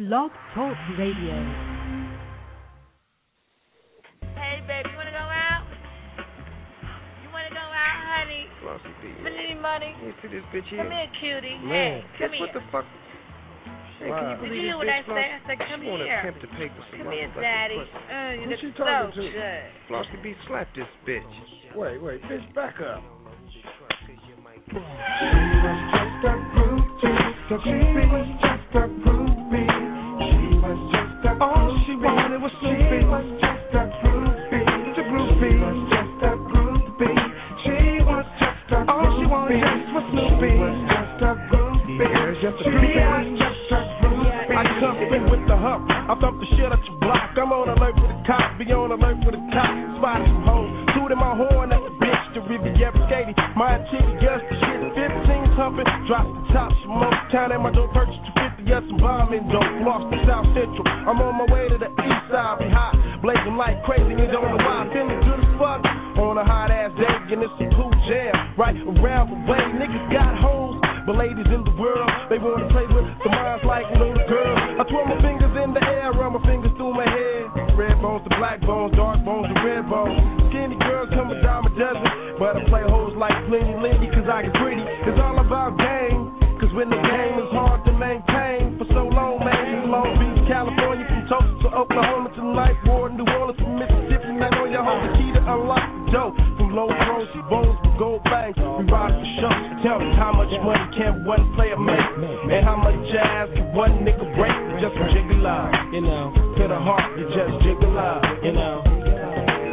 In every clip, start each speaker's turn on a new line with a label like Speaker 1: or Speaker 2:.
Speaker 1: Blog Talk Radio.
Speaker 2: Hey, baby, you wanna go out? You wanna go out, honey?
Speaker 3: Flossy B.
Speaker 2: Spend any money?
Speaker 3: You see this bitch here?
Speaker 2: Come here, cutie.
Speaker 3: Man,
Speaker 2: hey,
Speaker 3: guess
Speaker 2: come
Speaker 3: what the fuck? Hey,
Speaker 4: Wow.
Speaker 3: can you
Speaker 2: Did
Speaker 3: believe
Speaker 2: you hear
Speaker 3: this
Speaker 2: what
Speaker 3: bitch
Speaker 2: I said? I said, come
Speaker 3: she wanna
Speaker 2: here.
Speaker 3: attempt to pay for some
Speaker 2: Come here, daddy.
Speaker 3: pussy.
Speaker 2: Uh, you
Speaker 4: Who
Speaker 2: look
Speaker 4: she
Speaker 2: so
Speaker 4: talking to?
Speaker 2: good.
Speaker 3: Flossy B, slap this bitch.
Speaker 4: Wait, wait, bitch, back up.
Speaker 5: All she wanted was Snoopy. Was just a groupie. The groupie. Was just a groupie. She was just a All she wanted just was Snoopy. Was just a groupie.
Speaker 4: Yeah, just a
Speaker 5: She was just a groupie.
Speaker 4: I come in with the hump. I thump the shit at your block. I'm on alert for the cop. Be on alert for the top. Spotted some hoes. Tooted my horn at the bitch. The Riviera Katie. My titty guts. The shit 15 pumping. Drop the top. Smoke. Count at my door. Purchase 250. Some bombing dope. Lost to South Central. I'm on my way to the east side. Be hot. Blazing like crazy. You don't know why. Feeling good as fuck. On a hot ass day. And it's a cool jam. Right around the way. Niggas got hoes. But ladies in the world, they wanna play with the minds like little girls. I twirl my fingers in the air, run my fingers through my head. Red bones to black bones, dark bones. Can one player make, and how much jazz can one nigga break? Just a jiggle out, you know. To the heart, you just jiggle know.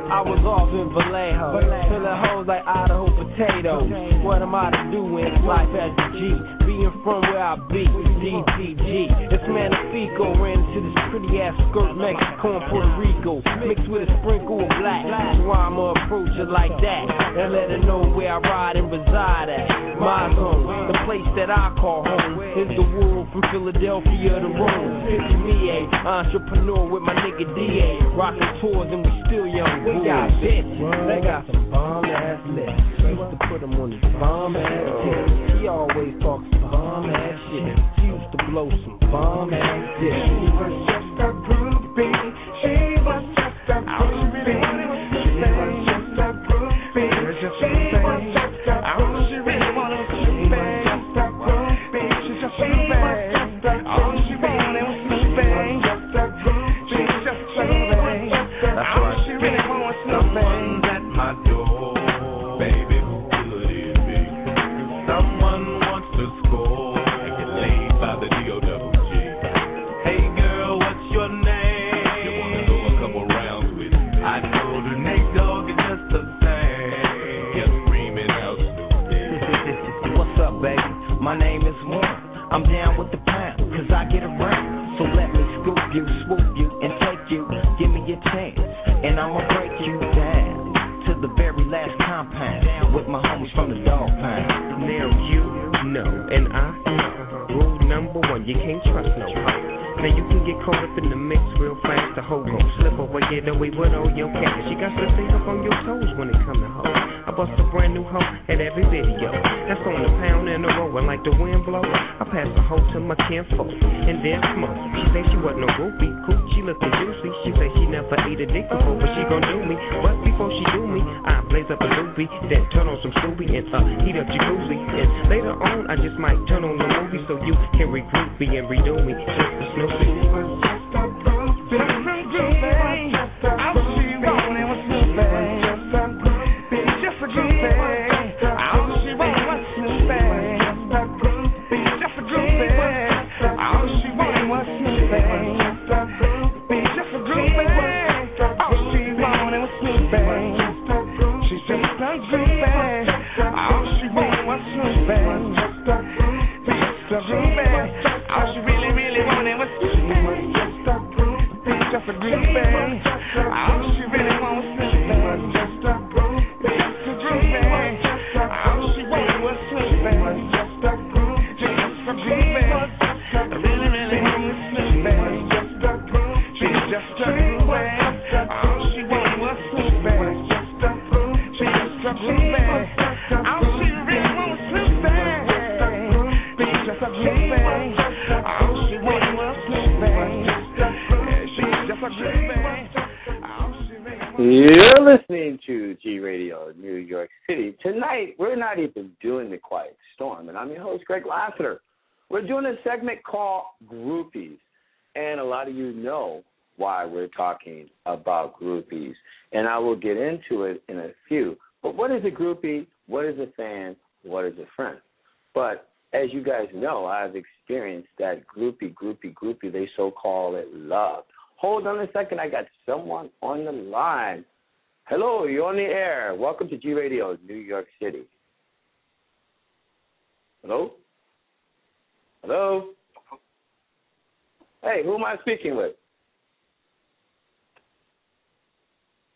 Speaker 6: I was off in Vallejo, filling hoes like Idaho potatoes. What am I to do in life as a G? Being from where I be, DPG. This Magnifico ran into this pretty ass skirt Mexico and Puerto Rico, mixed with a sprinkle of black. So I'ma approach her like that and let her know where I ride and reside at. My zone, the place that I call home, is the world from Philadelphia to Rome. Picture me a entrepreneur with my nigga DA, rocking tours and we still young. Got they got some bomb ass lips. Used to put them on his bomb ass tits. He always talks bomb ass shit. She used to blow some bomb ass dick.
Speaker 5: She was just a groupie.
Speaker 7: You,
Speaker 6: swoop you, and take you. Give me your chance, and I'ma break you down to the very last compound with my homies from the dog pound.
Speaker 3: Now you know, and I know. Rule number one, you can't trust no hoe. Now you can get caught up in the mix real fast. The hoe gon' slip away, get away with all your cash. You got to stay up on your toes when it come to hoe. I bust a brand new hoe at every video. That's on the pound and the and like the wind blow. I pass the hoe to my kinfolk and then smoke. She say she wasn't no groupie, cool. She looking juicy. She say she never ate a dick before, but she gon' do me. But before she do me, I blaze up a doobie, then turn on some Scooby and uh heat up jacuzzi. And later on, I just might turn on the movie so you can regroup me and redo me. Just a Snoopy.
Speaker 1: On the air. Welcome to G Radio, New York City. Hello? Hello? Hey, who am I speaking with?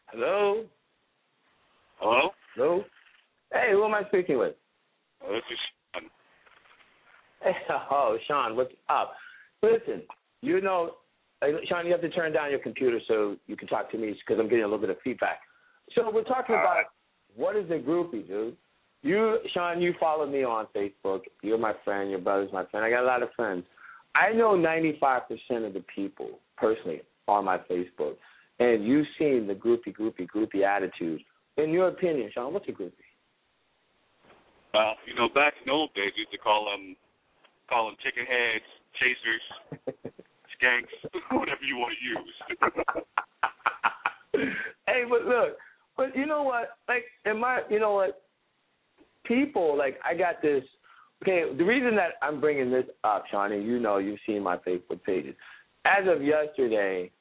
Speaker 1: Hello?
Speaker 8: Hello?
Speaker 1: Hello? Hey, who am I speaking with?
Speaker 8: Oh, this is Sean.
Speaker 1: Hey, oh, Sean, what's up? Listen, you know, uh, Sean, you have to turn down your computer so you can talk to me because I'm getting a little bit of feedback. So we're talking about what is a groupie, dude. You, Sean, you follow me on Facebook. You're my friend. Your brother's my friend. I got a lot of friends. I know 95% of the people personally on my Facebook, and you've seen the groupie, groupie, groupie attitude. In your opinion, Sean, what's a groupie?
Speaker 8: Well, you know, back in the old days, we used to call them, call them chicken heads, chasers, skanks, whatever you want to use.
Speaker 1: hey, but look, but you know what? Like, in my, you know what? People, like, I got this. Okay, the reason that I'm bringing this up, and you know, you've seen my Facebook pages. As of yesterday,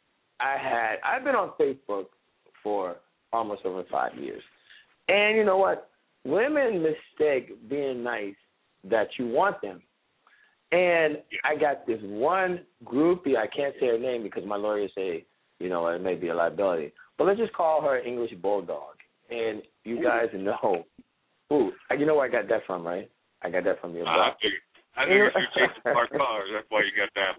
Speaker 1: I had I've been on Facebook for almost over five years, and you know what? Women mistake being nice that you want them. And I got this one groupie. I can't say her name because my lawyers say, you know, it may be a liability. But let's just call her English Bulldog. And you guys know, ooh, you know where I got that from, right? I got that from your
Speaker 8: I
Speaker 1: book.
Speaker 8: figured, I figured you're chasing parked cars. That's why you got that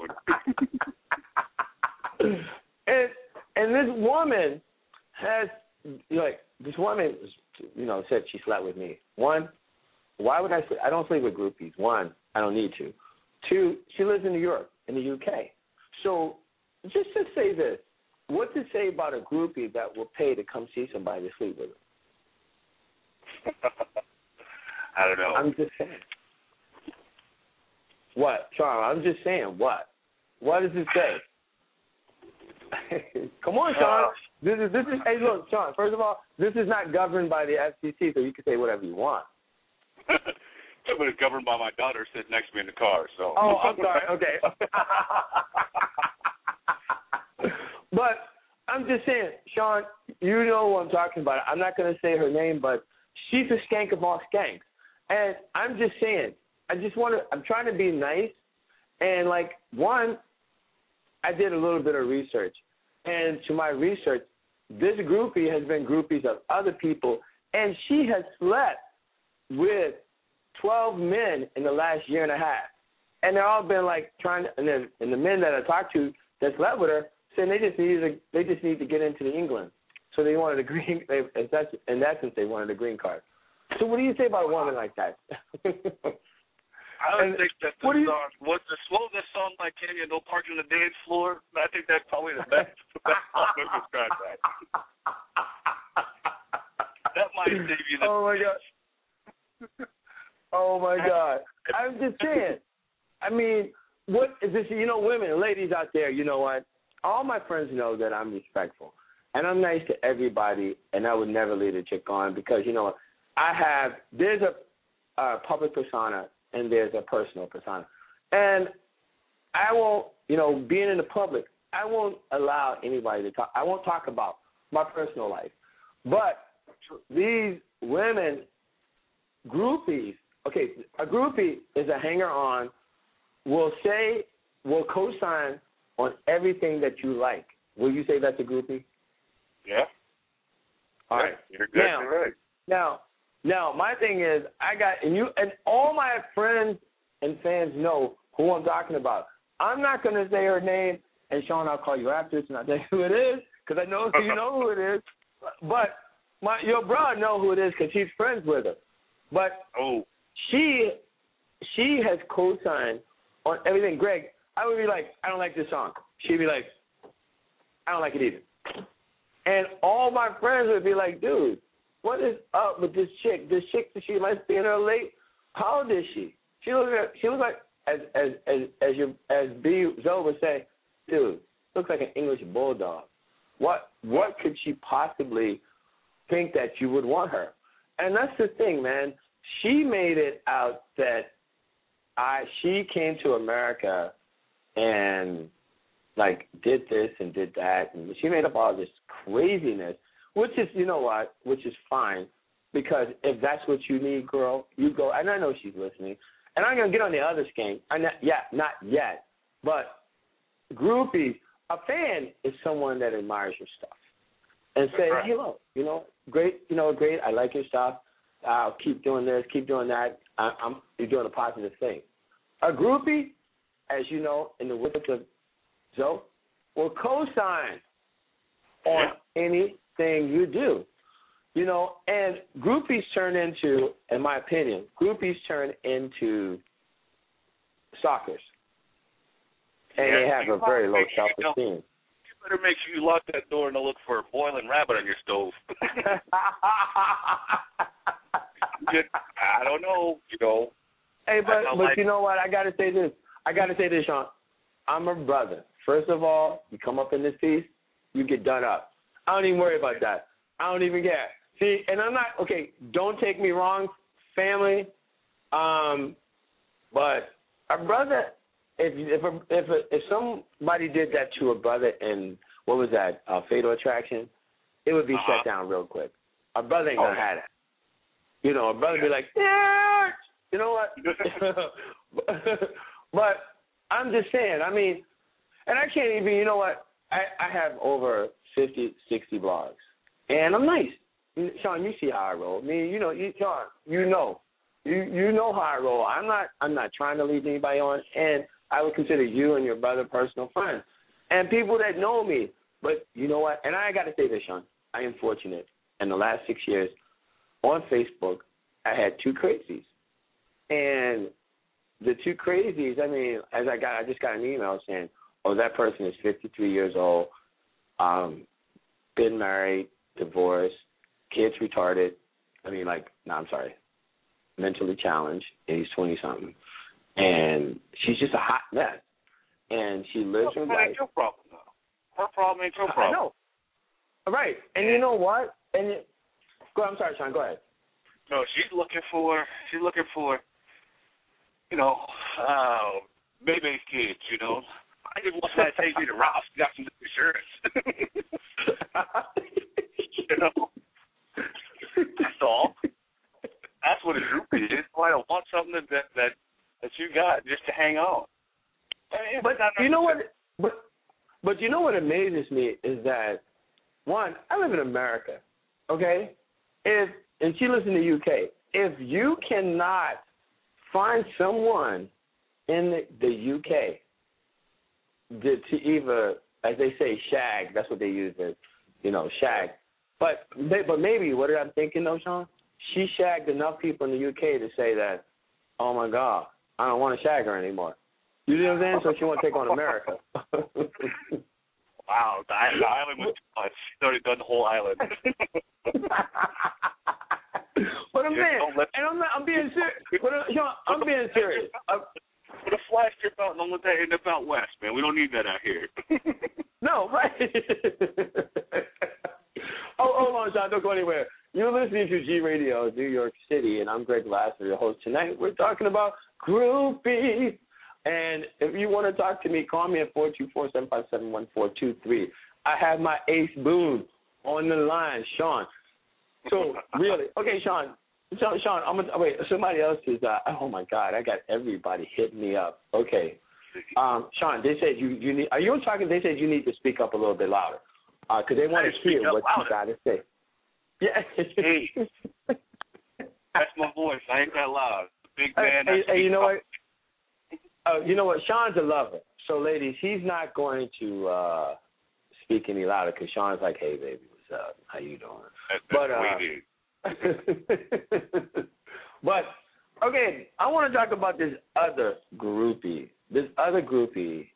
Speaker 8: one.
Speaker 1: and and this woman has like this woman you know said she slept with me. One, why would I sleep? I don't sleep with groupies. One, I don't need to. Two, she lives in New York, in the UK. So just to say this, what to say about a groupie that will pay to come see somebody to sleep with them?
Speaker 8: I don't know.
Speaker 1: I'm just saying. What, Sean? I'm just saying. What? What does it say? Come on, Sean. Uh, this is this is. Hey, look, Sean. First of all, this is not governed by the FCC, so you can say whatever you want.
Speaker 8: Yeah, but it's governed by my daughter sitting next to me in the car. So.
Speaker 1: Oh, I'm sorry. Okay. But I'm just saying, Sean, you know what I'm talking about. I'm not going to say her name, but she's a skank of all skanks. And I'm just saying, I just want to, I'm trying to be nice. And like, one, I did a little bit of research. And to my research, this groupie has been groupies of other people. And she has slept with 12 men in the last year and a half. And they're all been like trying to, and then and the men that I talked to that slept with her saying they just need to they just need to get into the England. So they wanted a green. They, in that in that sense, they wanted a green card. So what do you say about a woman like that?
Speaker 8: I would
Speaker 1: And
Speaker 8: think that the
Speaker 1: what do you-
Speaker 8: song, what's the what was that song by Kenya? No parking on the dance floor. I think that's probably the best the best song to describe that. That might save you the.
Speaker 1: oh my god. Oh my god. I'm just saying. I mean, what is this? You know, women, ladies out there. You know what? All my friends know that I'm respectful and I'm nice to everybody, and I would never lead a chick on because you know? I have there's a, a public persona and there's a personal persona, and I won't. You know, being in the public, I won't allow anybody to talk. I won't talk about my personal life, but these women groupies. Okay, a groupie is a hanger on. Will say, will co-sign on everything that you like. Will you say that's a groupie?
Speaker 8: Yeah.
Speaker 1: All right.
Speaker 8: You're exactly
Speaker 1: Now-
Speaker 8: right.
Speaker 1: Now, now my thing is, I got and you and all my friends and fans know who I'm talking about. I'm not going to say her name, and Sean, I'll call you after this and I'll tell you who it is because I know you know who it is. But my your brother know who it is because he's friends with her. But
Speaker 8: Oh,
Speaker 1: she she has co-signed on everything. Greg, I would be like, I don't like this song. She'd be like, I don't like it either. And all my friends would be like, dude, what is up with this chick? This chick, she might be in her late. How old is she? She looks like she looks like as as as as your as B Zoe would say, dude, looks like an English bulldog. What what could she possibly think that you would want her? And that's the thing, man. She made it out that I she came to America and like did this and did that and she made up all this craziness, which is you know what, which is fine because if that's what you need, girl, you go. And I know she's listening, and I'm gonna get on the other skank. I not yeah, not yet, but groupies. A fan is someone that admires your stuff and say,
Speaker 8: Right.
Speaker 1: hey, look, you know, great, you know, great. I like your stuff. I'll keep doing this, keep doing that. I, I'm you're doing a positive thing. A groupie, as you know, in the words of Zoe, will co-sign on anything you do. You know, and groupies turn into, in my opinion, groupies turn into stalkers. And they have a very low
Speaker 8: probably- you know,
Speaker 1: self-esteem.
Speaker 8: You better make sure you lock that door and look for a boiling rabbit on your stove. I don't know, you know.
Speaker 1: Hey, but but you know what? I got to say this. I got to say this, Sean. I'm a brother. First of all, you come up in this piece, you get done up. I don't even worry about that. I don't even care. See, and I'm not okay. Don't take me wrong, family. Um, but a brother, if if a, if a, if somebody did that to a brother in what was that, uh, Fatal Attraction, it would be
Speaker 8: Uh-huh.
Speaker 1: shut down real quick. A brother ain't gonna
Speaker 8: Oh,
Speaker 1: have that. You know, a brother be like, yeah, you know what? but I'm just saying. I mean, and I can't even. You know what? I I have over fifty, sixty blogs, and I'm nice. Sean, you see how I roll. Me, you know, you Sean, you know, you you know how I roll. I'm not I'm not trying to lead anybody on, and I would consider you and your brother personal friends, and people that know me. But you know what? And I got to say this, Sean. I am fortunate. In the last six years, on Facebook, I had two crazies, and the two crazies. I mean, as I got, I just got an email saying, "Oh, that person is 53 years old, um, been married, divorced, kids retarded. I mean, like, no, I'm sorry, mentally challenged, and he's 20 something, and she's just a hot mess, and she lives her life.
Speaker 8: ain't your problem, though. Her problem ain't your problem.
Speaker 1: I know. Right, and you know what? And it, go. I'm sorry, Sean. Go ahead.
Speaker 8: No, she's looking for she's looking for you know, uh baby's kids, you know. I just want that to take me to Ralph's, got some insurance. you know. That's all. That's what a group is. Why don't want something that that that, that you got just to hang on. I mean,
Speaker 1: But you know what? But but you know what amazes me is that one, I live in America, okay? If and she lives in the UK. If you cannot find someone in the, the UK that to either, as they say, shag. That's what they use as, you know, shag. But but maybe what I'm thinking though, Sean, she shagged enough people in the UK to say that, oh my God, I don't want to shag her anymore. You know what I'm saying? So she won't take on America.
Speaker 8: Wow, the, the island was too much. She's already done the whole island.
Speaker 1: but I'm
Speaker 8: Yeah,
Speaker 1: and I'm not, I'm being serious. But uh, Sean, I'm being serious.
Speaker 8: Put a flash strip out and don't let that end up out west, man. We don't need that out here.
Speaker 1: no, right. oh, hold on, Sean. Don't go anywhere. You're listening to G Radio, New York City, and I'm Greg Lasser, your host. Tonight, we're talking about groupies. And if you want to talk to me, call me at 424-757-1423. I have my ace boon on the line, Sean. So, really, okay, Sean. Sean, Sean, I'm gonna wait. Somebody else is. Uh, oh my God, I got everybody hitting me up. Okay, um, Sean, they said you you need. Are you talking? They said you need to speak up a little bit louder, because they want to hear what
Speaker 8: louder.
Speaker 1: you got to say. Yeah.
Speaker 8: Hey. That's my voice. I ain't that loud. Big man.
Speaker 1: hey, hey, you know
Speaker 8: up.
Speaker 1: what? Uh, you know what? Sean's a lover. So, ladies, he's not going to uh speak any louder because Sean's like, "Hey, baby, up? How you doing?"
Speaker 8: That's,
Speaker 1: But, uh, but okay, I want to talk about this other groupie. This other groupie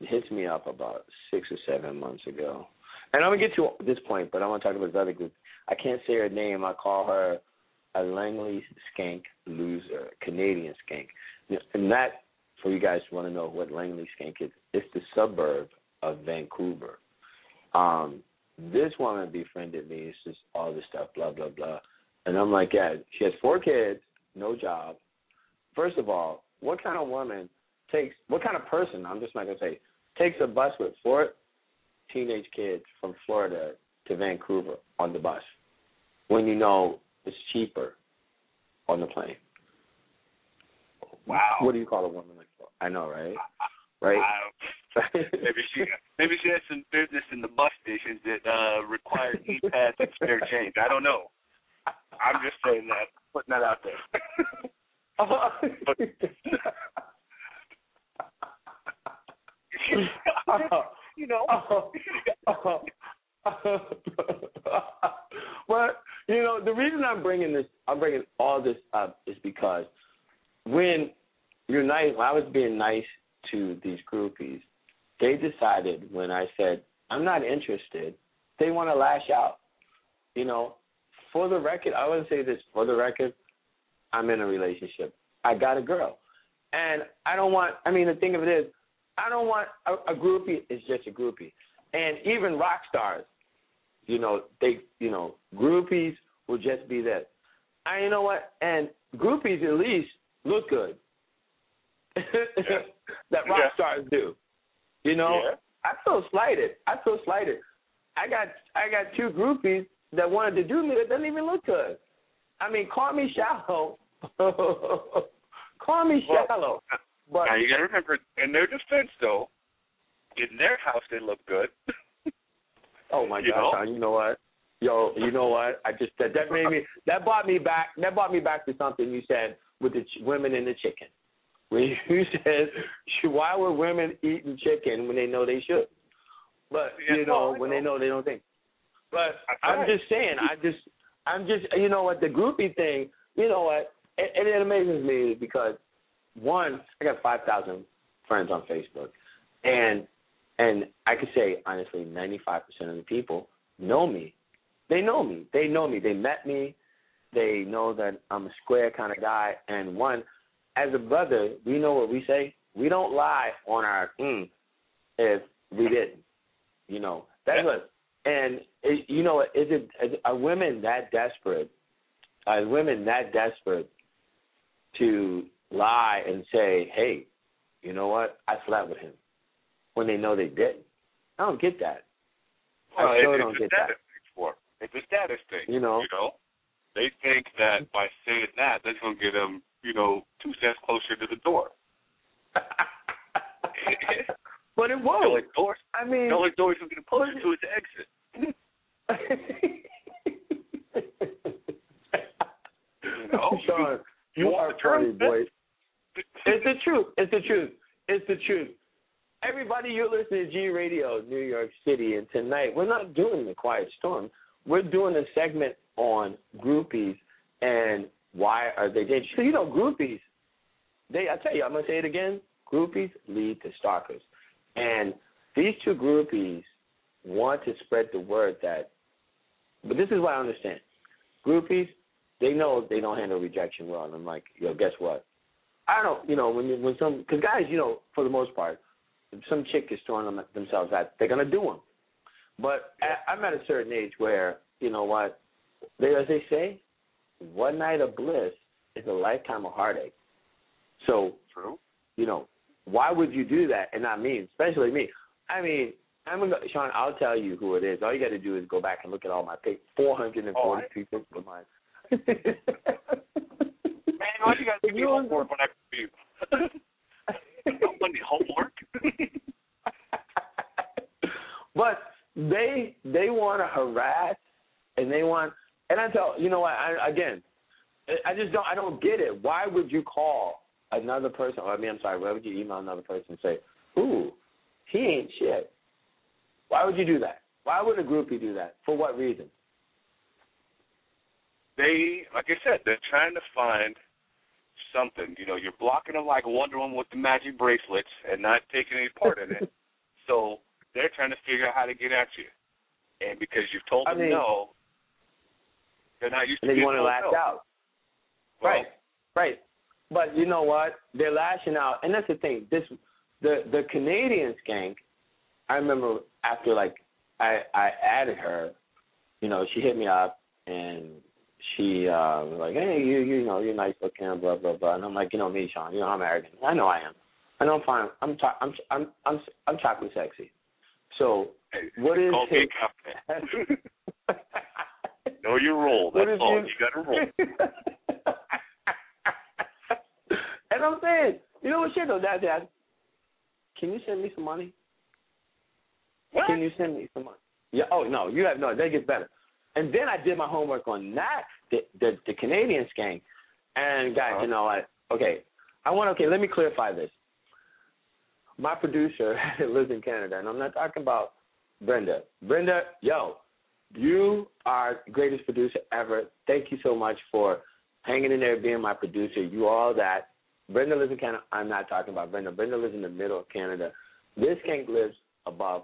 Speaker 1: hits me up about six or seven months ago, And I'm gonna get to this point, but I want to talk about this other group. I can't say her name. I call her a Langley Skank loser, Canadian Skank. And that, for you guys who want to know what Langley Skank is, it's the suburb of Vancouver. Um, this woman befriended me. It's just all this stuff, blah blah blah. And I'm like, yeah, she has four kids, no job. First of all, what kind of woman takes? What kind of person? I'm just not gonna say takes a bus with four teenage kids from Florida to Vancouver on the bus when you know it's cheaper on the plane.
Speaker 8: Wow.
Speaker 1: What do you call a woman like that? I know, right? Right.
Speaker 8: Maybe she maybe she has some business in the bus stations that uh require e-pass and spare change. I don't know. I'm just saying that, putting that out there. but, you know.
Speaker 1: but you know, the reason I'm bringing this, I'm bringing all this up is because when you're nice, when I was being nice to these groupies, they decided when I said I'm not interested, they want to lash out. You know, for the record, I want to say this for the record, I'm in a relationship. I got a girl, and I don't want. I mean, the thing of it is, I don't want a, a groupie is just a groupie, and even rock stars, you know, they, you know, groupies will just be that. I, you know what? And groupies at least look good. that rock
Speaker 8: Yeah.
Speaker 1: stars do. You know,
Speaker 8: Yeah.
Speaker 1: I feel slighted. I feel slighted. I got I got two groupies that wanted to do me that doesn't even look good. I mean, call me shallow. call me
Speaker 8: Well,
Speaker 1: shallow. But
Speaker 8: now you got to remember, in their defense, though, in their house they look good.
Speaker 1: oh my
Speaker 8: you
Speaker 1: gosh,
Speaker 8: know?
Speaker 1: You know what? Yo, you know what? I just that that made me that brought me back. That brought me back to something you said with the ch- women and the chicken. When you said, why were women eating chicken when they know they should? But you know,
Speaker 8: no,
Speaker 1: when they know they don't think. But I'm just saying, I just, I'm just, you know what, the groupie thing, you know what, and, and it amazes me because one, I got five thousand friends on Facebook, and and I could say honestly, ninety five percent of the people know me. They know me. They know me. They met me. They know that I'm a square kind of guy. And one, as a brother, we know what we say. We don't lie on our mm if we didn't. You know, that's
Speaker 8: Yeah.
Speaker 1: what. And it, you know, is it is, are women that desperate? Are women that desperate to lie and say, "Hey, you know what? I slept with him," when they know they didn't? I don't get that. I
Speaker 8: Well,
Speaker 1: sure
Speaker 8: it,
Speaker 1: don't get that.
Speaker 8: status thing for 'em. It's a status thing.
Speaker 1: You know.
Speaker 8: You know, they think that by saying that, that's going to get them, you know, two steps closer to the door.
Speaker 1: but it
Speaker 8: The
Speaker 1: won't.
Speaker 8: only door,
Speaker 1: I mean,
Speaker 8: the only door is going to push you to its exit. Oh, know?
Speaker 1: Sean, you,
Speaker 8: You
Speaker 1: are
Speaker 8: want
Speaker 1: funny, boy. It's the truth. It's the truth. It's the truth. Everybody, you're listening to G Radio, New York City, and tonight we're not doing the Quiet Storm. We're doing a segment on groupies and why are they dangerous. So you know, groupies. They, I tell you, I'm gonna say it again. Groupies lead to stalkers, and these two groupies want to spread the word that. But this is what I understand. Groupies, they know they don't handle rejection well, and I'm like, yo, guess what? I don't, know, you know, when you, when some, because guys, you know, for the most part, if some chick is throwing them, themselves at, they're gonna do them. But I, I'm at a certain age where, you know what, they, as they say, one night of bliss is a lifetime of heartache. So,
Speaker 8: True.
Speaker 1: you know, why would you do that? And not me, especially me. I mean, I'm gonna, Sean. I'll tell you who it is. All you got to do is go back and look at all my pic. Four hundred and
Speaker 8: Oh, I-
Speaker 1: forty-two pictures of mine.
Speaker 8: Man, all you got to do is homework when I be. Don't want any homework.
Speaker 1: but they they want to harass and they want and I tell you know what I again I just don't I don't get it. Why would you call another person? Or I mean I'm sorry. Why would you email another person and say, "Ooh, he ain't shit"? Why would you do that? Why would a groupie do that? For what reason?
Speaker 8: they, like I said, they're trying to find something. You know, you're blocking them like Wonder Woman with the magic bracelets and not taking any part in it. So they're trying to figure out how to get at you. and because you've told
Speaker 1: I
Speaker 8: them
Speaker 1: mean-
Speaker 8: no, they're not used to
Speaker 1: they want to lash out.
Speaker 8: Well,
Speaker 1: Right, right. But you know what? They're lashing out, and that's the thing. This the the Canadian skank. I remember after like I I added her, you know, she hit me up and she uh was like, hey, you you know, you're nice looking, blah blah blah. And I'm like, you know me, Sean. You know I'm arrogant. I know I am. I know I'm fine. I'm cho- I'm I'm I'm I'm chocolate sexy. So what is his-
Speaker 8: confident. know your role.
Speaker 1: What
Speaker 8: That's all.
Speaker 1: you-
Speaker 8: You got to roll.
Speaker 1: and I'm saying, you know what shit though, Dad, Dad? Can you send me some money?
Speaker 8: What?
Speaker 1: Can you send me some money? Yeah. Oh no, you have no. That gets better. And then I did my homework on that, the the, the Canadian skank, and guys,
Speaker 8: Uh-huh.
Speaker 1: you know what? Okay, I want. Okay, let me clarify this. My producer lives in Canada, and I'm not talking about Brenda. Brenda, yo, you are greatest producer ever. Thank you so much for hanging in there, being my producer. You all that. Brenda lives in Canada. I'm not talking about Brenda. Brenda lives in the middle of Canada. This skank lives above,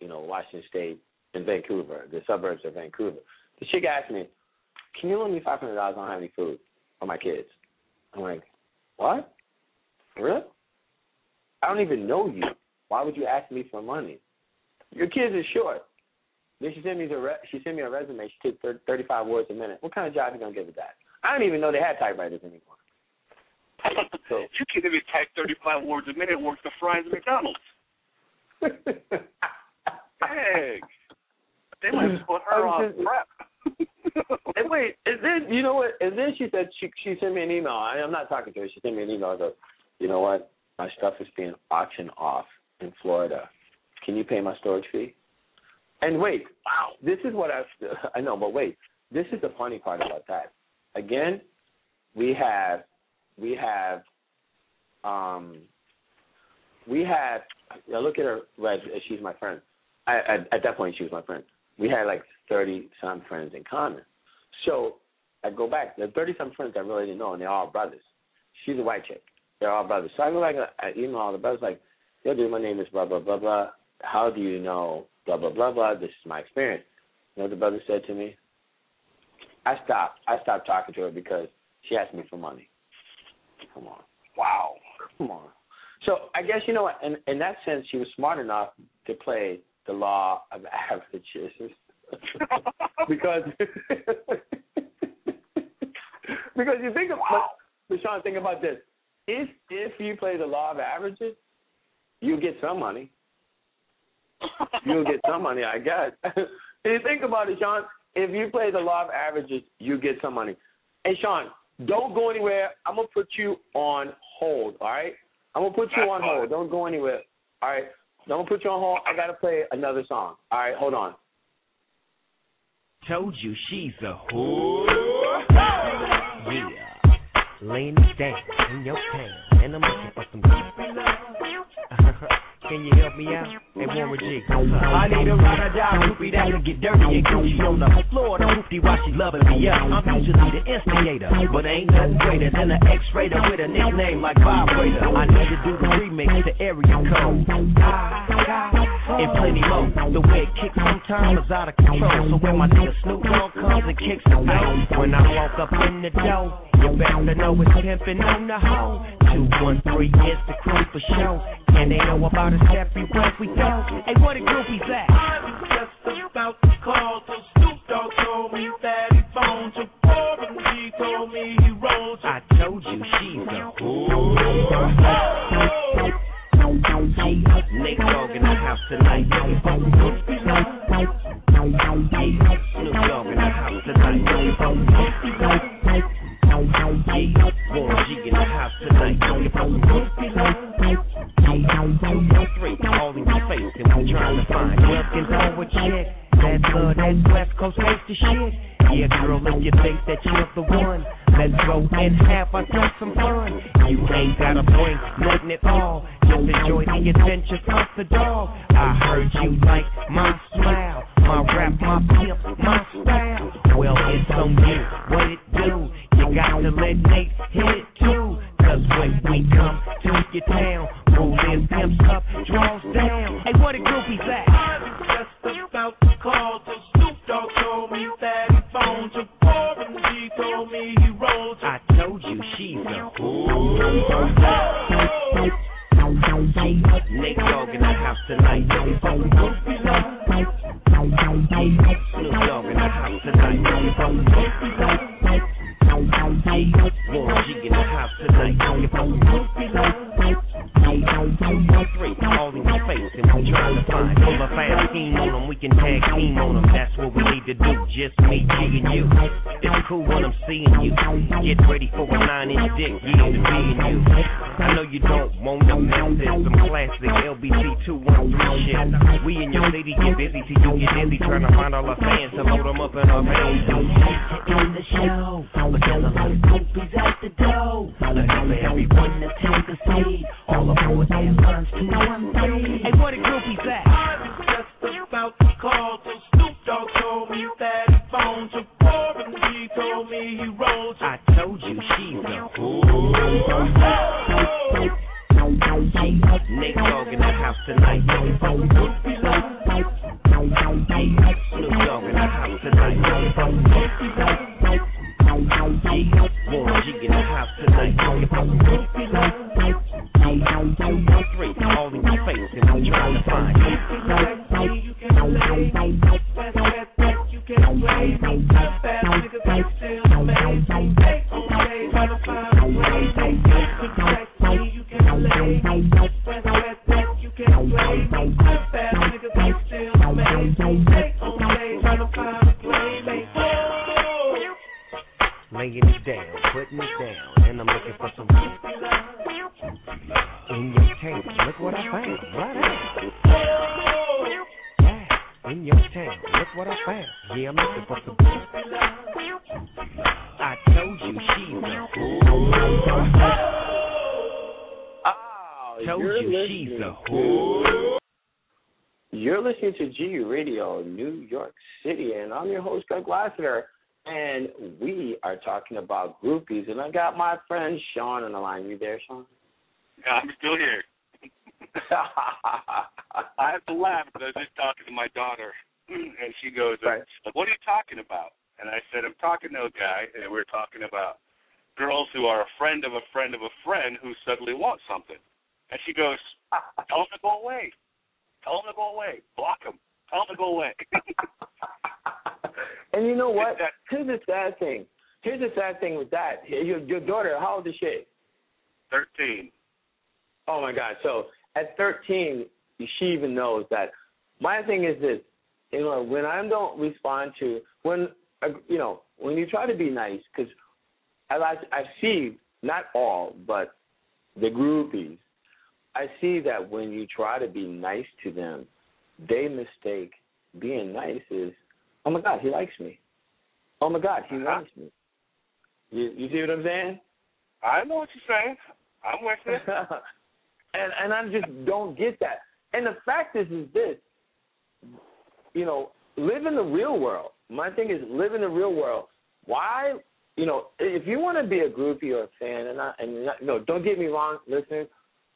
Speaker 1: you know, Washington State in Vancouver, the suburbs of Vancouver. The chick asked me, "Can you loan me five hundred dollars? I don't have any food for my kids." I'm like, "What? Really? I don't even know you. Why would you ask me for money? Your kids are short." Then she sent me the re- she sent me a resume. She took thir- 35 words a minute. What kind of job are you gonna give with that? I don't even know they had typewriters anymore. So-
Speaker 8: you can't even type 35 words a minute. Works the fries at McDonald's. Dang. They might have put her on prep.
Speaker 1: And wait, and then you know what? And then she said she she sent me an email. I, I'm not talking to her. She sent me an email. I go, you know what? My stuff is being auctioned off in Florida. Can you pay my storage fee? And wait, wow, this is what I I know, but wait, this is the funny part about that. Again, we have we have um we had I look at her right she's my friend. I, at, at that point she was my friend. We had like thirty some friends in common. So I go back. There's thirty some friends I really didn't know, and they're all brothers. She's a white chick. They're all brothers. So I go back. and I email all the brothers like, "Yo, dude, my name is blah blah blah blah. How do you know blah blah blah blah? This is my experience." You know what the brother said to me? I stopped. I stopped talking to her because she asked me for money. Come on. Wow. Come on. So I guess you know what, in in that sense she was smart enough to play the law of averages. because because you think about but Sean, think about this. If if you play the law of averages, you get some money. You'll get some money, I guess. if you think about it, Sean, if you play the law of averages, you get some money. Hey Sean, don't go anywhere. I'm gonna put you on hold, all right? I'm gonna put you on hold. Don't go anywhere. All right. I'm gonna put you on hold. I gotta play another song. All right, hold on.
Speaker 3: Told you she's a whore. Yeah. Laying down in your town. And I'm looking for some Can you help me out? Hey, Warren G.
Speaker 6: I need a ride or die groupie that can get dirty and Gucci on the floor. The hoopty while she loving me up. I'm usually the instigator, but ain't nothing greater than an X-rater with a nickname like Vibrator. I need to do the remix to area code. And plenty more. The way it kicks sometimes is out of control. So when my nigga Snoop Dogg comes and kicks the door, when I walk up in the door, you better know it's pimping on the hoe. Two one three is the crew for show. And they know about us everywhere we go. Hey, what a groupies at?
Speaker 5: I was just about to call till Snoop Dogg told me that he phoned you. Warren G told me he rolled.
Speaker 3: I told you she's a whore. Nate Dogg in the house tonight. The
Speaker 1: line. You there, Sean?
Speaker 8: Yeah, I'm still here. I have to laugh because I was just talking to my daughter, and she goes,
Speaker 1: Right.
Speaker 8: "What are you talking about?" And I said, "I'm talking to a guy, and we're talking about girls who are a friend of a friend of a friend who suddenly want something." And she goes, "Tell them to go away. Tell them to go away. Block them. Tell them to go away."
Speaker 1: and you know what? Here's the sad thing. Here's the sad thing with that. Your, your daughter, how old is she?
Speaker 8: Thirteen.
Speaker 1: Oh my God! So at 13, she even knows that. My thing is this: you know, when I don't respond to when uh, you know when you try to be nice, because I I see not all, but the groupies. I see that when you try to be nice to them, they mistake being nice is, oh my God, he likes me. Oh my God, he wants me. You you see what I'm saying?
Speaker 8: I know what you're saying. I'm with you.
Speaker 1: and and I just don't get that. And the fact is, is this, you know, live in the real world. My thing is live in the real world. Why, you know, if you want to be a groupie or a fan, and I, and not, no, don't get me wrong, listeners.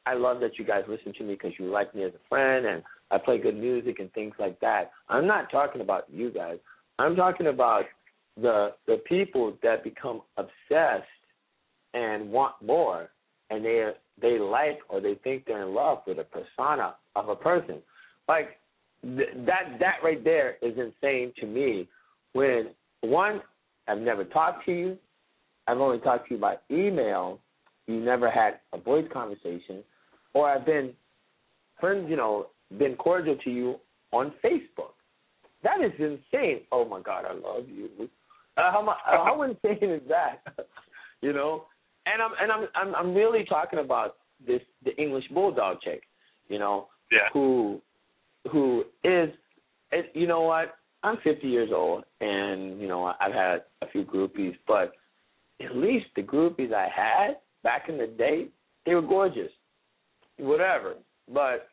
Speaker 1: I love that you guys listen to me because you like me as a friend, and I play good music and things like that. I'm not talking about you guys. I'm talking about the the people that become obsessed and want more and they they like or they think they're in love with a persona of a person. Like th- that that right there is insane to me. When one, I've never talked to you. I've only talked to you by email. You never had a voice conversation, or I've been friends. You know, been cordial to you on Facebook. That is insane. Oh my God, I love you. Uh, how, uh, how insane is that? you know, and I'm and I'm I'm I'm really talking about this the English bulldog chick, you know,
Speaker 8: Yeah.
Speaker 1: who who is you know what? I'm 50 years old and you know I've had a few groupies, but at least the groupies I had back in the day, they were gorgeous. Whatever. But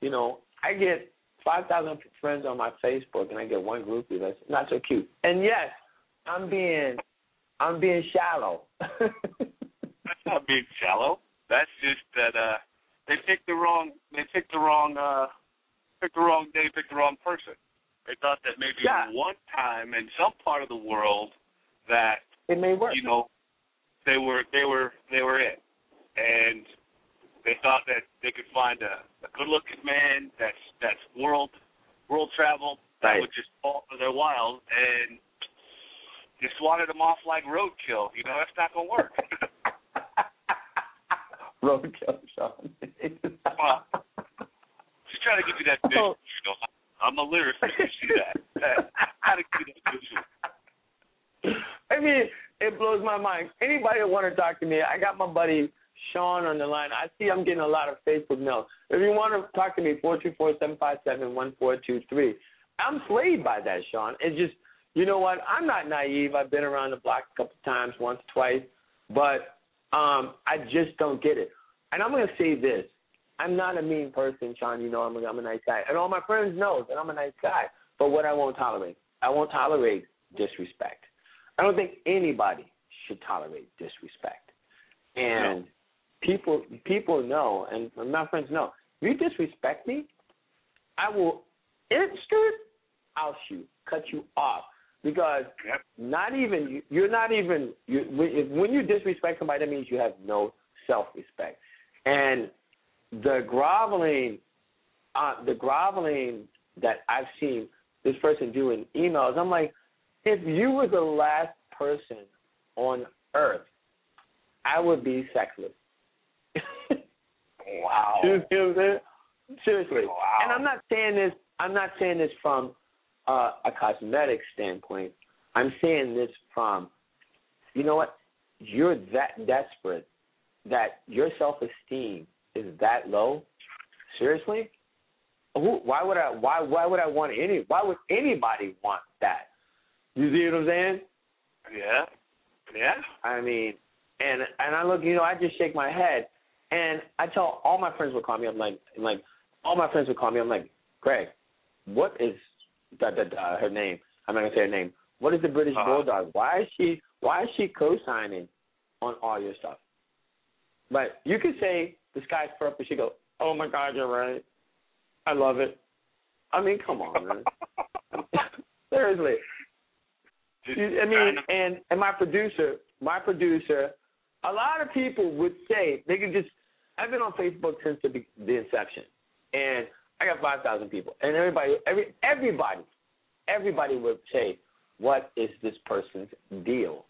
Speaker 1: you know, I get 5,000 friends on my Facebook and I get one groupie that's not so cute. And yes, I'm being I'm being shallow.
Speaker 8: That's not being shallow. That's just that uh they picked the wrong they picked the wrong uh picked the wrong day, picked the wrong person. They thought that maybe
Speaker 1: Yeah.
Speaker 8: one time in some part of the world that
Speaker 1: it may work.
Speaker 8: you know they were they were they were it. And they thought that they could find a, a good-looking man that's that's world world traveled that
Speaker 1: Right.
Speaker 8: would just fall for their wild, and you swatted them off like roadkill. You know that's not gonna work.
Speaker 1: Roadkill, Sean.
Speaker 8: Well, Just trying to give you that visual.
Speaker 1: Oh.
Speaker 8: You know, I'm a lyricist. You see that? that gotta give you that visual.
Speaker 1: I mean, it blows my mind. Anybody that want to talk to me, I got my buddy Sean on the line. I see I'm getting a lot of Facebook mail. If you want to talk to me, four two four seven five seven one four two three. I'm swayed by that, Sean. It's just, you know what? I'm not naive. I've been around the block a couple times, once, twice, but um, I just don't get it. And I'm going to say this. I'm not a mean person, Sean. You know I'm a, I'm a nice guy. And all my friends know that I'm a nice guy. But what I won't tolerate, I won't tolerate disrespect. I don't think anybody should tolerate disrespect. And people people know, and my friends know, if you disrespect me, I will instant, I'll shoot, cut you off. Because
Speaker 8: Yep.
Speaker 1: not even you're not even you, when you disrespect somebody, that means you have no self-respect. And the groveling, uh, the groveling that I've seen this person do in emails, I'm like, if you were the last person on earth, I would be sexless.
Speaker 8: Wow.
Speaker 1: You see what I'm saying? Seriously.
Speaker 8: Wow.
Speaker 1: And I'm not saying this. I'm not saying this from uh, a cosmetic standpoint. I'm saying this from, you know what? You're that desperate that your self-esteem is that low. Seriously? Who? Why would I? Why? Why would I want any? Why would anybody want that? You see what I'm saying?
Speaker 8: Yeah. Yeah.
Speaker 1: I mean, and and I look, you know, I just shake my head, and I tell all my friends would call me. I'm like, I'm like all my friends would call me. I'm like, Greg, what is da da da her name? I'm not gonna say her name. What is the British
Speaker 8: Uh-huh.
Speaker 1: Bulldog? Why is she Why is she co-signing on all your stuff? But you could say the sky's purple. She go, oh my God, you're right. I love it. I mean, come on, man. Seriously. I mean, and and my producer, my producer, a lot of people would say they could just. I've been on Facebook since the the inception, and I got five thousand people, and everybody, every everybody, everybody would say, "What is this person's deal?"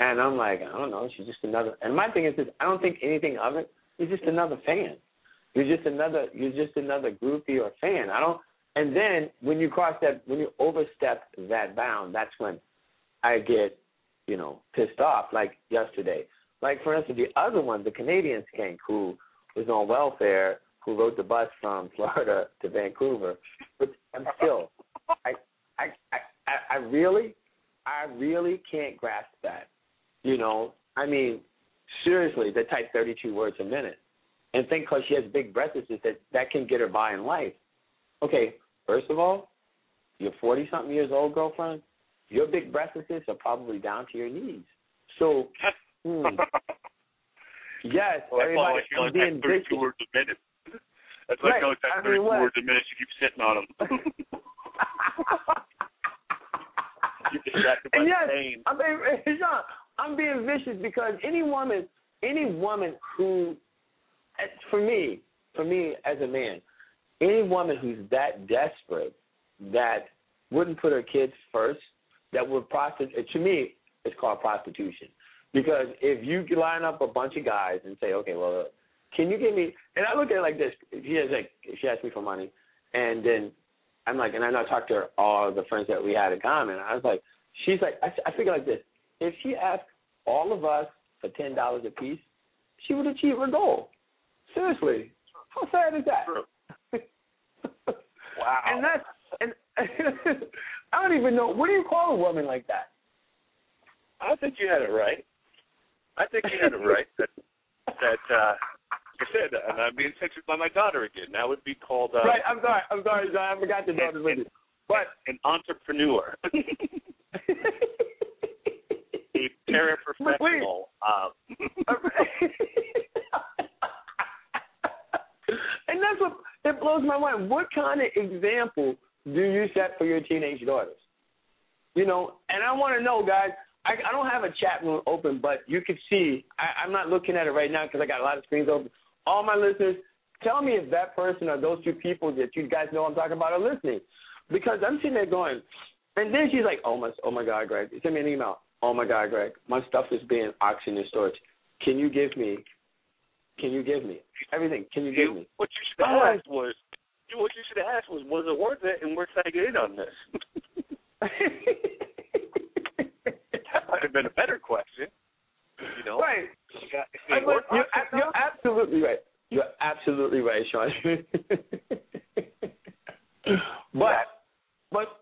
Speaker 1: And I'm like, I don't know. She's just another. And my thing is this: I don't think anything of it. You're just another fan. You're just another. You're just another groupie or fan. I don't. And then when you cross that, when you overstep that bound, that's when I get, you know, pissed off. Like yesterday, like for instance, the other one, the Canadian skank who was on welfare, who rode the bus from Florida to Vancouver. But I'm still, I, I, I, I- really, I really can't grasp that. You know, I mean, seriously, they type 32 words a minute, and think because she has big breasts that that can get her by in life. Okay, first of all, you're 40 something years old, girlfriend. Your big breasts are probably down to your knees. So, hmm, yes,
Speaker 8: Well, that's
Speaker 1: everybody, I'm being
Speaker 8: 32 words a minute. That's why
Speaker 1: Right.
Speaker 8: types
Speaker 1: I mean,
Speaker 8: 32
Speaker 1: what?
Speaker 8: words a minute. She keeps sitting on them. Keep distracted by
Speaker 1: and yes,
Speaker 8: pain.
Speaker 1: I'm being, Sean, I'm being vicious because any woman, any woman who, eh, for me, for me as a man, any woman who's that desperate that wouldn't put her kids first, that would prostitute. To me, it's called prostitution. Because if you line up a bunch of guys and say, okay, well, can you give me? And I look at it like this: she has like, she asked me for money, and then I'm like, and I know I talked to her, all the friends that we had in common. I was like, she's like, I, I figure like this: if she asked all of us for ten dollars a piece, she would achieve her goal. Seriously, how sad is that?
Speaker 8: Wow.
Speaker 1: And that's and I don't even know what do you call a woman like that?
Speaker 8: I think you had it right. I think you had it right. That, that uh, I said, and I'm being censored by my daughter again. That would be called uh,
Speaker 1: right, I'm sorry, I'm sorry, John, I forgot your daughter's with you. But
Speaker 8: an entrepreneur, a paraprofessional. Uh,
Speaker 1: and that's what it blows my mind. What kind of example do you set for your teenage daughters? You know, and I want to know, guys. I, I don't have a chat room open, but you can see. I, I'm not looking at it right now because I got a lot of screens open. All my listeners, tell me if that person or those two people that you guys know I'm talking about are listening, because I'm sitting there going, and then she's like, oh my, oh my God, Greg, send me an email. Oh my God, Greg, my stuff is being auctioned in storage. Can you give me? Can you give me everything? Can you give me?
Speaker 8: what you should have asked was, what you should have asked was, was it worth it, and where can I get in on this? that might have been a better question. You know,
Speaker 1: right.
Speaker 8: You got,
Speaker 1: I-
Speaker 8: hey,
Speaker 1: but
Speaker 8: work
Speaker 1: you're,
Speaker 8: options
Speaker 1: a- you're absolutely right. You're absolutely right, Sean. but but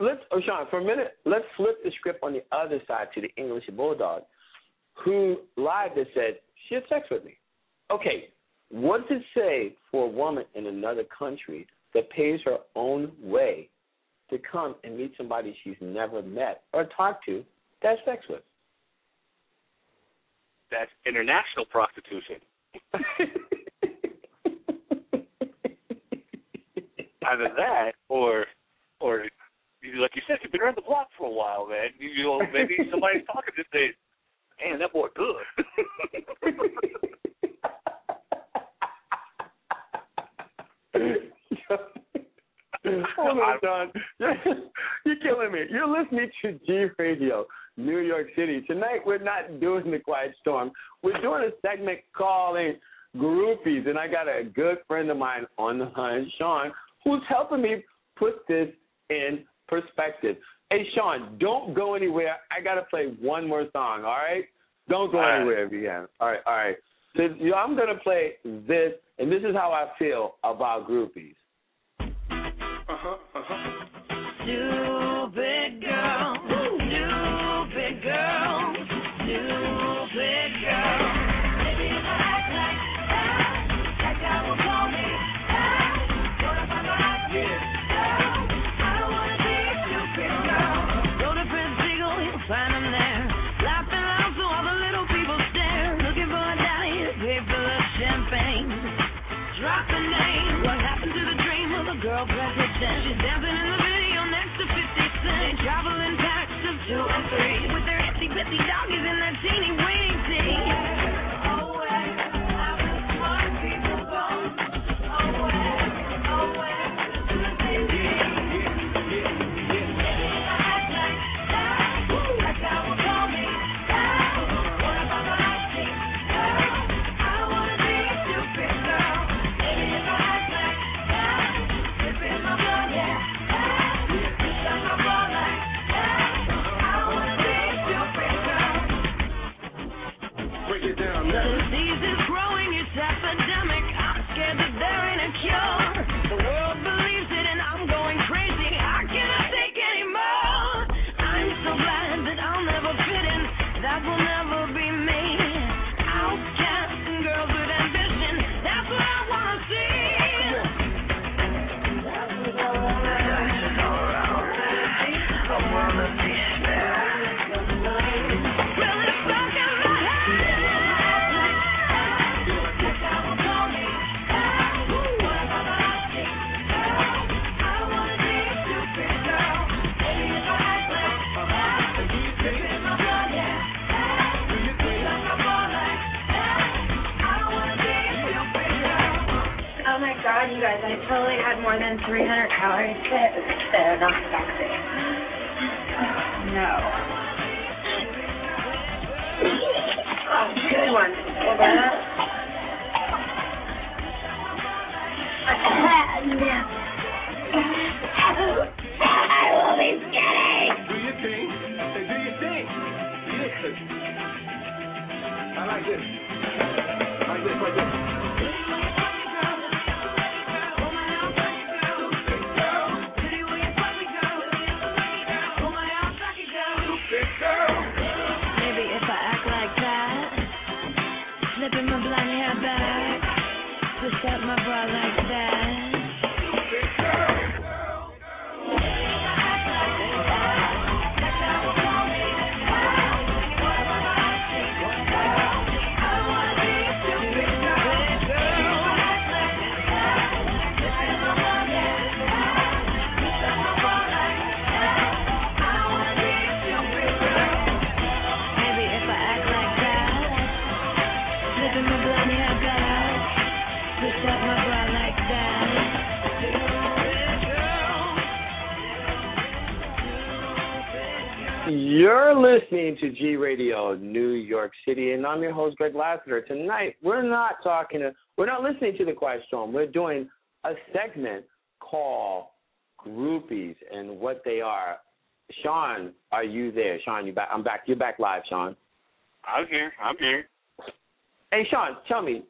Speaker 1: let's oh Sean, for a minute, let's flip the script on the other side to the English bulldog, who lied and said she had sex with me. Okay, what does it say for a woman in another country that pays her own way to come and meet somebody she's never met or talked to to have sex with?
Speaker 8: that's international prostitution. Either that, or, or you- like you said, you've been around the block for a while, man. You, you know, maybe somebody's talking to say, "Man, that boy good."
Speaker 1: Hold on, Don. You're killing me. You're listening to G Radio, New York City. Tonight we're not doing the Quiet Storm. We're doing a segment calling Groupies, and I got a good friend of mine on the line, Sean, who's helping me put this in perspective. Hey, Sean, don't go anywhere. I got to play one more song, all right? Don't go
Speaker 8: All right.
Speaker 1: anywhere if you can. All right, all right. So, you know, I'm going to play this, and this is how I feel about groupies.
Speaker 9: Uh-huh, uh-huh. Stupid girl, three. With their itsy bitsy doggies and their teeny
Speaker 10: more than 300 calories. There, not toxic. No.
Speaker 1: You're listening to G Radio New York City, and I'm your host, Greg Lassiter. Tonight, we're not talking to, we're not listening to the Quiet Storm. We're doing a segment called Groupies and what they are. Sean, are you there? Sean, you back? I'm back. You're back live, Sean.
Speaker 8: I'm here. I'm here.
Speaker 1: Hey, Sean, tell me.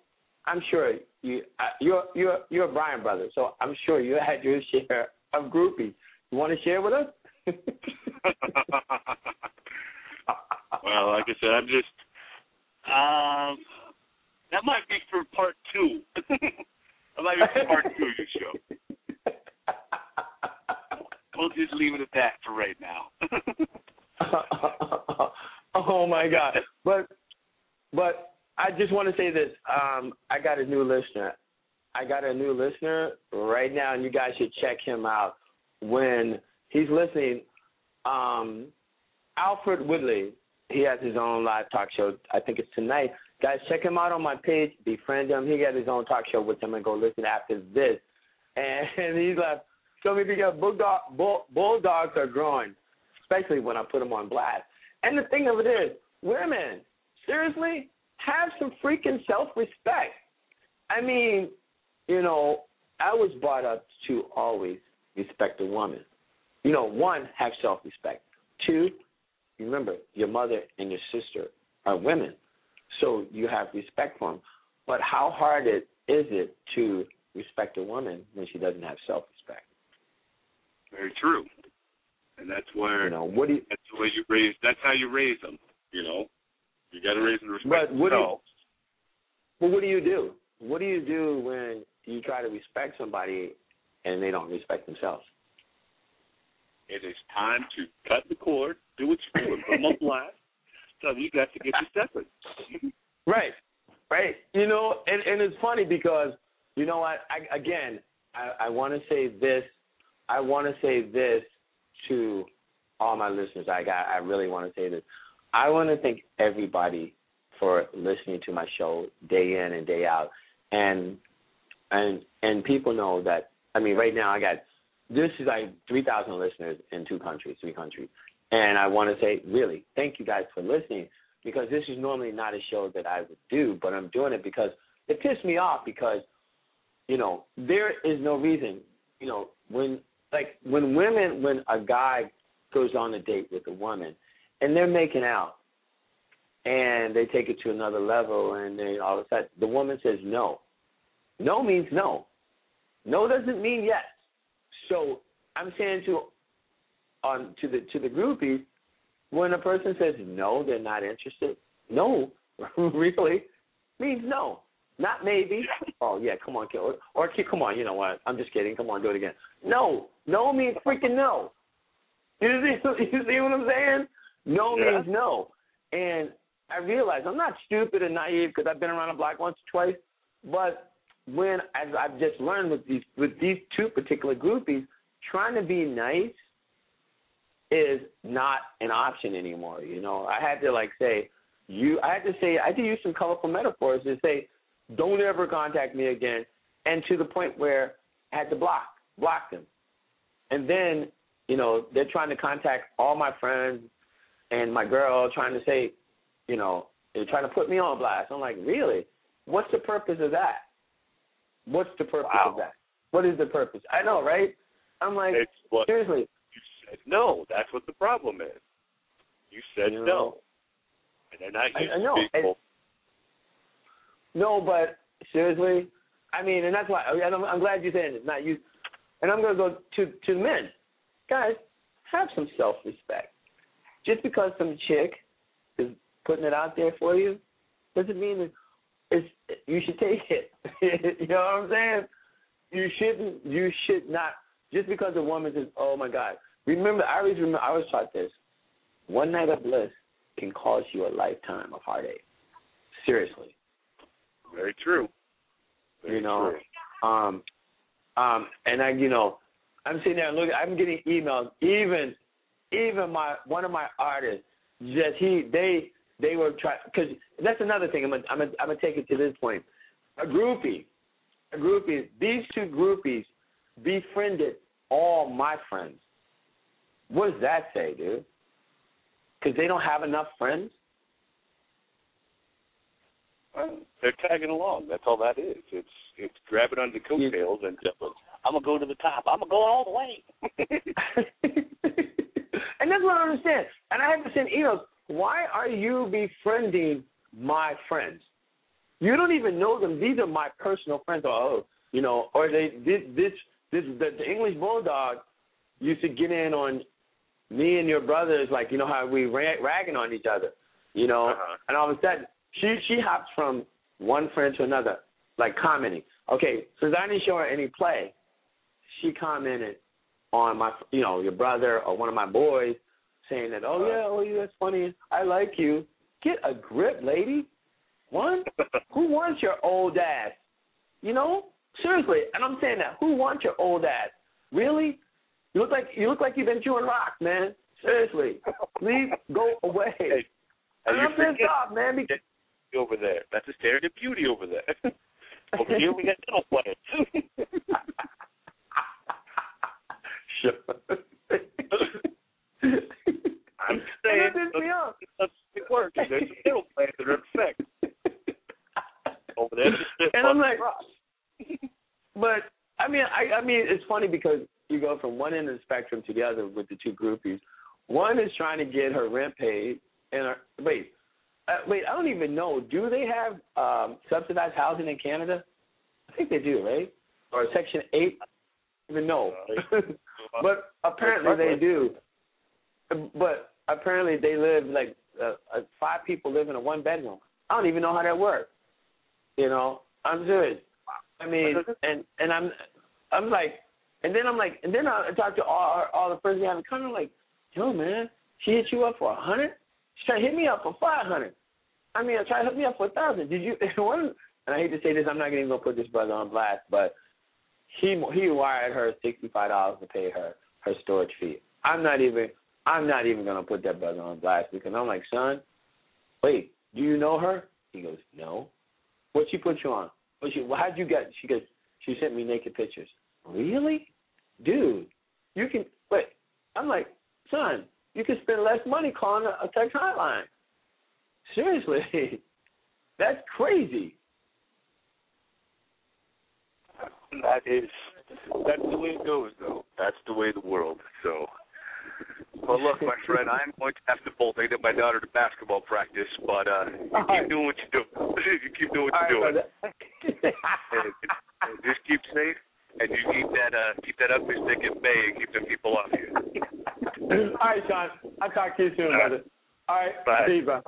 Speaker 1: I'm sure you uh, you're you're you're a Brian brother, so I'm sure you had your share of groupies. You want to share with us?
Speaker 8: well, like I said, I'm just um that might be for part two. that might be for part two of your show. We'll just leave it at that for right now.
Speaker 1: oh my God! But but I just want to say this. Um, I got a new listener. I got a new listener right now, and you guys should check him out when he's listening. Um, Alfred Woodley. He has his own live talk show. I think it's tonight. Guys, check him out on my page. Befriend him. He got his own talk show with him, and go listen after this. And he's like, "Show me because bulldog, bull, bulldogs are growing, especially when I put them on blast." And the thing of it is, women, seriously, have some freaking self-respect. I mean, you know, I was brought up to always respect a woman. You know, one, have self-respect. Two, remember your mother and your sister are women, so you have respect for them. But how hard it is it to respect a woman when she doesn't have self-respect?
Speaker 8: Very true. And that's where
Speaker 1: You know, what do you,
Speaker 8: that's the way you raise. That's how you raise them. You know, you got to raise them to respect
Speaker 1: But what do you- well, what do you do? What do you do when you try to respect somebody and they don't respect themselves?
Speaker 8: It is time to cut the cord, do what you do, and put them on blast. So you got to get your stepping.
Speaker 1: Right, right. You know, and and it's funny because you know what? I, again, I, I want to say this. I want to say this to all my listeners. I got. I really want to say this. I want to thank everybody for listening to my show day in and day out, and and and people know that. I mean, right now I got this is like three thousand listeners in two countries, three countries, and I want to say really thank you guys for listening because this is normally not a show that I would do, but I'm doing it because it pissed me off because you know there is no reason you know when like when women when a guy goes on a date with a woman and they're making out and they take it to another level and then all of a sudden the woman says no. No means no. No doesn't mean yes so i'm saying to on to the to the groupies when a person says no they're not interested no really means no not maybe oh yeah come on kid or, or come on you know what i'm just kidding come on do it again no no means freaking no you see, you see what I'm saying? No
Speaker 8: Yeah.
Speaker 1: means no. And I realize I'm not stupid and naive because I've been around the block once or twice. But when, as I've just learned with these with these two particular groupies, trying to be nice is not an option anymore. You know, I had to like say you. I had to say I had to use some colorful metaphors to say, don't ever contact me again, and to the point where I had to block block them. And then you know, they're trying to contact all my friends and my girl, trying to say, you know, they're trying to put me on blast. I'm like, really? What's the purpose of that? What's the purpose
Speaker 8: Wow.
Speaker 1: of that? What is the purpose? I know, right? I'm like,
Speaker 8: It's what
Speaker 1: seriously,
Speaker 8: you said no. That's what the problem is. You said
Speaker 1: You
Speaker 8: no, and they're not
Speaker 1: I-
Speaker 8: used
Speaker 1: I know.
Speaker 8: to people.
Speaker 1: no, but seriously, I mean, and that's why and I'm, I'm glad you're saying it. Not you, and I'm going to go to to the men, guys. Have some self-respect. Just because some chick is putting it out there for you, doesn't mean that it's you should take it. you know what I'm saying? You shouldn't. You should not. Just because a woman says, "Oh my God," remember. I always remember. I always taught this. One night of bliss can cause you a lifetime of heartache. Seriously.
Speaker 8: Very true. Very
Speaker 1: you know,
Speaker 8: true.
Speaker 1: um, um, and I, you know, I'm sitting there and looking. I'm getting emails. Even, even my one of my artists, just he, they, they were trying because that's another thing. I'm gonna, I'm gonna, I'm gonna take it to this point. A groupie, a groupie. These two groupies befriended all my friends. What does that say, dude? because they don't have enough friends.
Speaker 8: Well, they're tagging along. That's all that is. It's it's grabbing onto the coattails and just, I'm gonna go to the top. I'm gonna go all the way.
Speaker 1: and that's what I understand. And I have to say, Enos, why are you befriending my friends? You don't even know them. These are my personal friends. Or, oh, you know, or they this this this the, the English bulldog used to get in on me and your brothers, like you know how we rag, ragging on each other, you know,
Speaker 8: Uh-huh.
Speaker 1: and all of a sudden she she hops from one friend to another, like commenting. Okay, since I didn't show her any play, she commented on my, you know, your brother or one of my boys, saying that, oh uh, yeah, oh yeah, that's funny, I like you. Get a grip, lady. One, who wants your old ass? You know, seriously, and I'm saying that. Who wants your old ass? Really? You look like you look like you've been chewing rocks, man. Seriously, please go away.
Speaker 8: Hey,
Speaker 1: and I'm pissed off, man. Because
Speaker 8: over there. That's a standard of beauty over there. over here we got dental plans.
Speaker 1: sure.
Speaker 8: I'm saying
Speaker 1: it pissed me off.
Speaker 8: it works. There's dental plans that are effect over there.
Speaker 1: And I'm like. But I mean, I, I mean, it's funny because you go from one end of the spectrum to the other with the two groupies. One is trying to get her rent paid, and her, wait, uh, wait, I don't even know. Do they have um, subsidized housing in Canada? I think they do, right? Or Section Eight? I don't even know. but apparently they do. But apparently they live like uh, uh, five people live in a one bedroom. I don't even know how that works. You know, I'm serious. I mean, and and I'm I'm like, and then I'm like, and then I talk to all all the friends we have in common. I'm like, yo, man, she hit you up for a hundred. She tried to hit me up for five hundred. I mean, I tried to hit me up for a thousand. Did you? One, and I hate to say this, I'm not even gonna put this brother on blast, but he he wired her sixty five dollars to pay her her storage fee. I'm not even I'm not even gonna put that brother on blast because I'm like, son, wait, do you know her? He goes, no. What she put you on? What she? Well, how'd you get? She goes, she sent me naked pictures. Really, dude? You can wait. I'm like, son, you can spend less money calling a, a text hotline. Seriously, that's crazy.
Speaker 8: That is that's the way it goes though. That's the way the world. So well look, my friend, I'm going to have to bolt. I get my daughter to basketball practice, but uh you
Speaker 1: All
Speaker 8: keep
Speaker 1: right.
Speaker 8: doing what you do. you keep doing what
Speaker 1: All
Speaker 8: you're
Speaker 1: right,
Speaker 8: doing. and, and just keep safe and you keep that uh keep that ugly stick at bay and keep them people off you.
Speaker 1: All right, John. I'll talk to you soon,
Speaker 8: All right.
Speaker 1: brother. All right.
Speaker 8: Bye.
Speaker 1: See you, bro.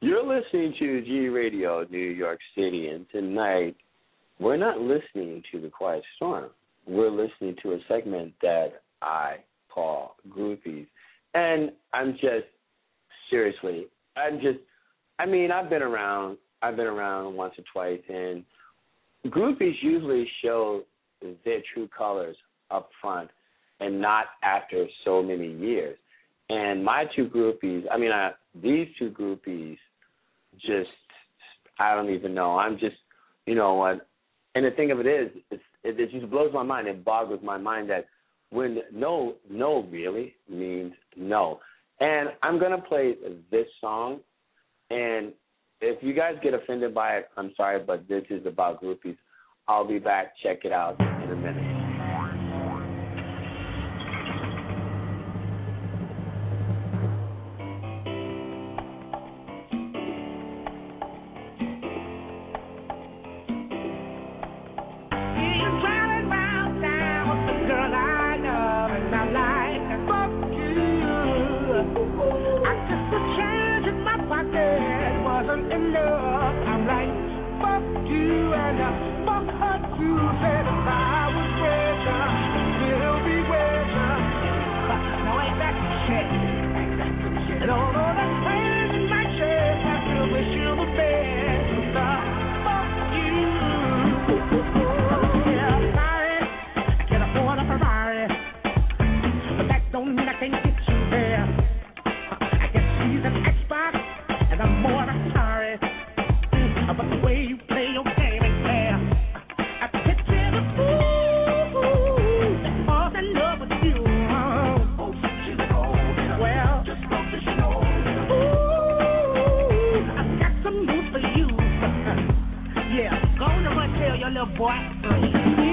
Speaker 1: You're listening to G Radio New York City, and tonight we're not listening to The Quiet Storm. We're listening to a segment that I call Groupies. And I'm just, seriously, I'm just, I mean, I've been around, I've been around once or twice, and groupies usually show their true colors up front and not after so many years. And my two groupies, I mean, I, these two groupies, just I don't even know. I'm just, you know what? And the thing of it is, it, it just blows my mind. It boggles my mind that when no, no really means no. And I'm gonna play this song, and if you guys get offended by it, I'm sorry, but this is about groupies. I'll be back. Check it out in a minute.
Speaker 11: The
Speaker 12: boy.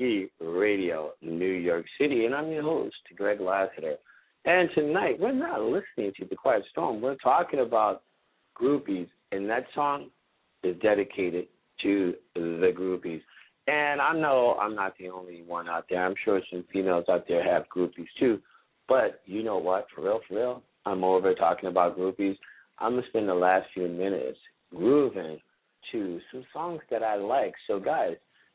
Speaker 12: Radio, New York City, and I'm your host, Greg Lassiter. And tonight, we're not listening to The Quiet Storm. We're talking about groupies, and that song is dedicated to the groupies. And I know I'm not the only one out there. I'm sure some females out there have groupies too. But you know what? For real, for real, I'm over talking about groupies. I'm going to spend the last few minutes grooving to some songs that I like. So, guys,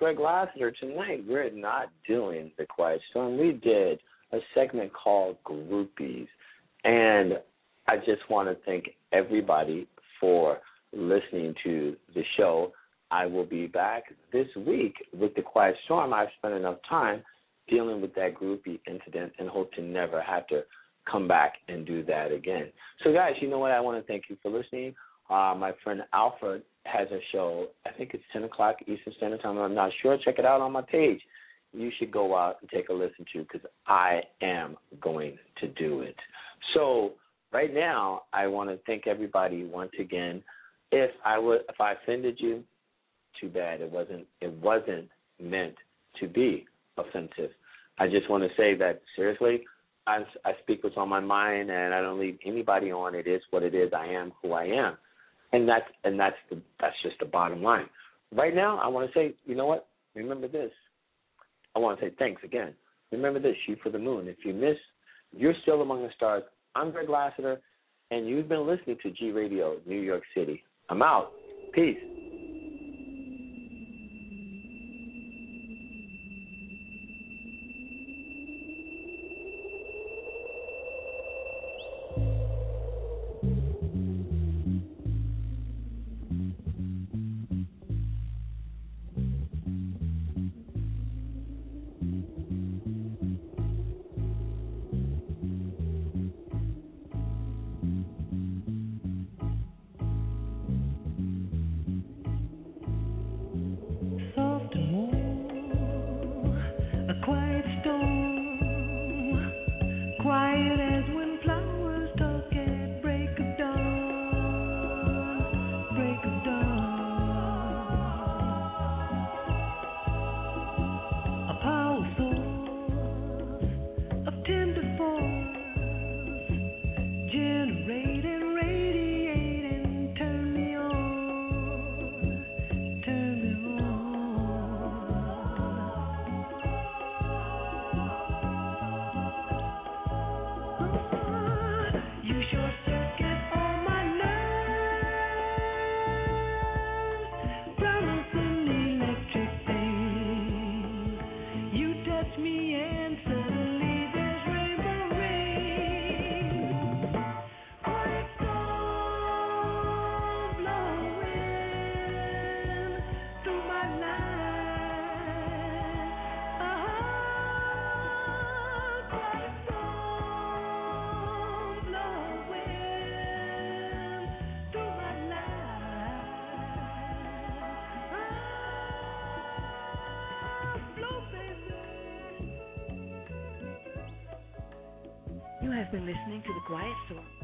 Speaker 12: Greg Lassiter, tonight we're not doing the quiet storm. We did a segment called Groupies. And I just want to thank everybody for listening to the show. I will be back this week with the quiet storm. I've spent enough time dealing with that groupie incident and hope to never have to come back and do that again. So, guys, you know what? I want to thank you for listening. Uh, my friend Alfred has a show. I think it's 10 o'clock Eastern Standard Time. I'm not sure. Check it out on my page. You should go out and take a listen to because I am going to do it. So right now, I want to thank everybody once again. If I would, if I offended you, too bad. It wasn't. It wasn't meant to be offensive. I just want to say that seriously. I, I speak what's on my mind, and I don't leave anybody on. It is what it is. I am who I am and that's and that's the that's just the bottom line. Right now, I want to say, you know what? Remember this. I want to say thanks again. Remember this. Shoot for the moon. If you miss, you're still among the stars. I'm Greg Lassiter, and you've been listening to G Radio, New York City. I'm out. Peace.
Speaker 13: You
Speaker 14: have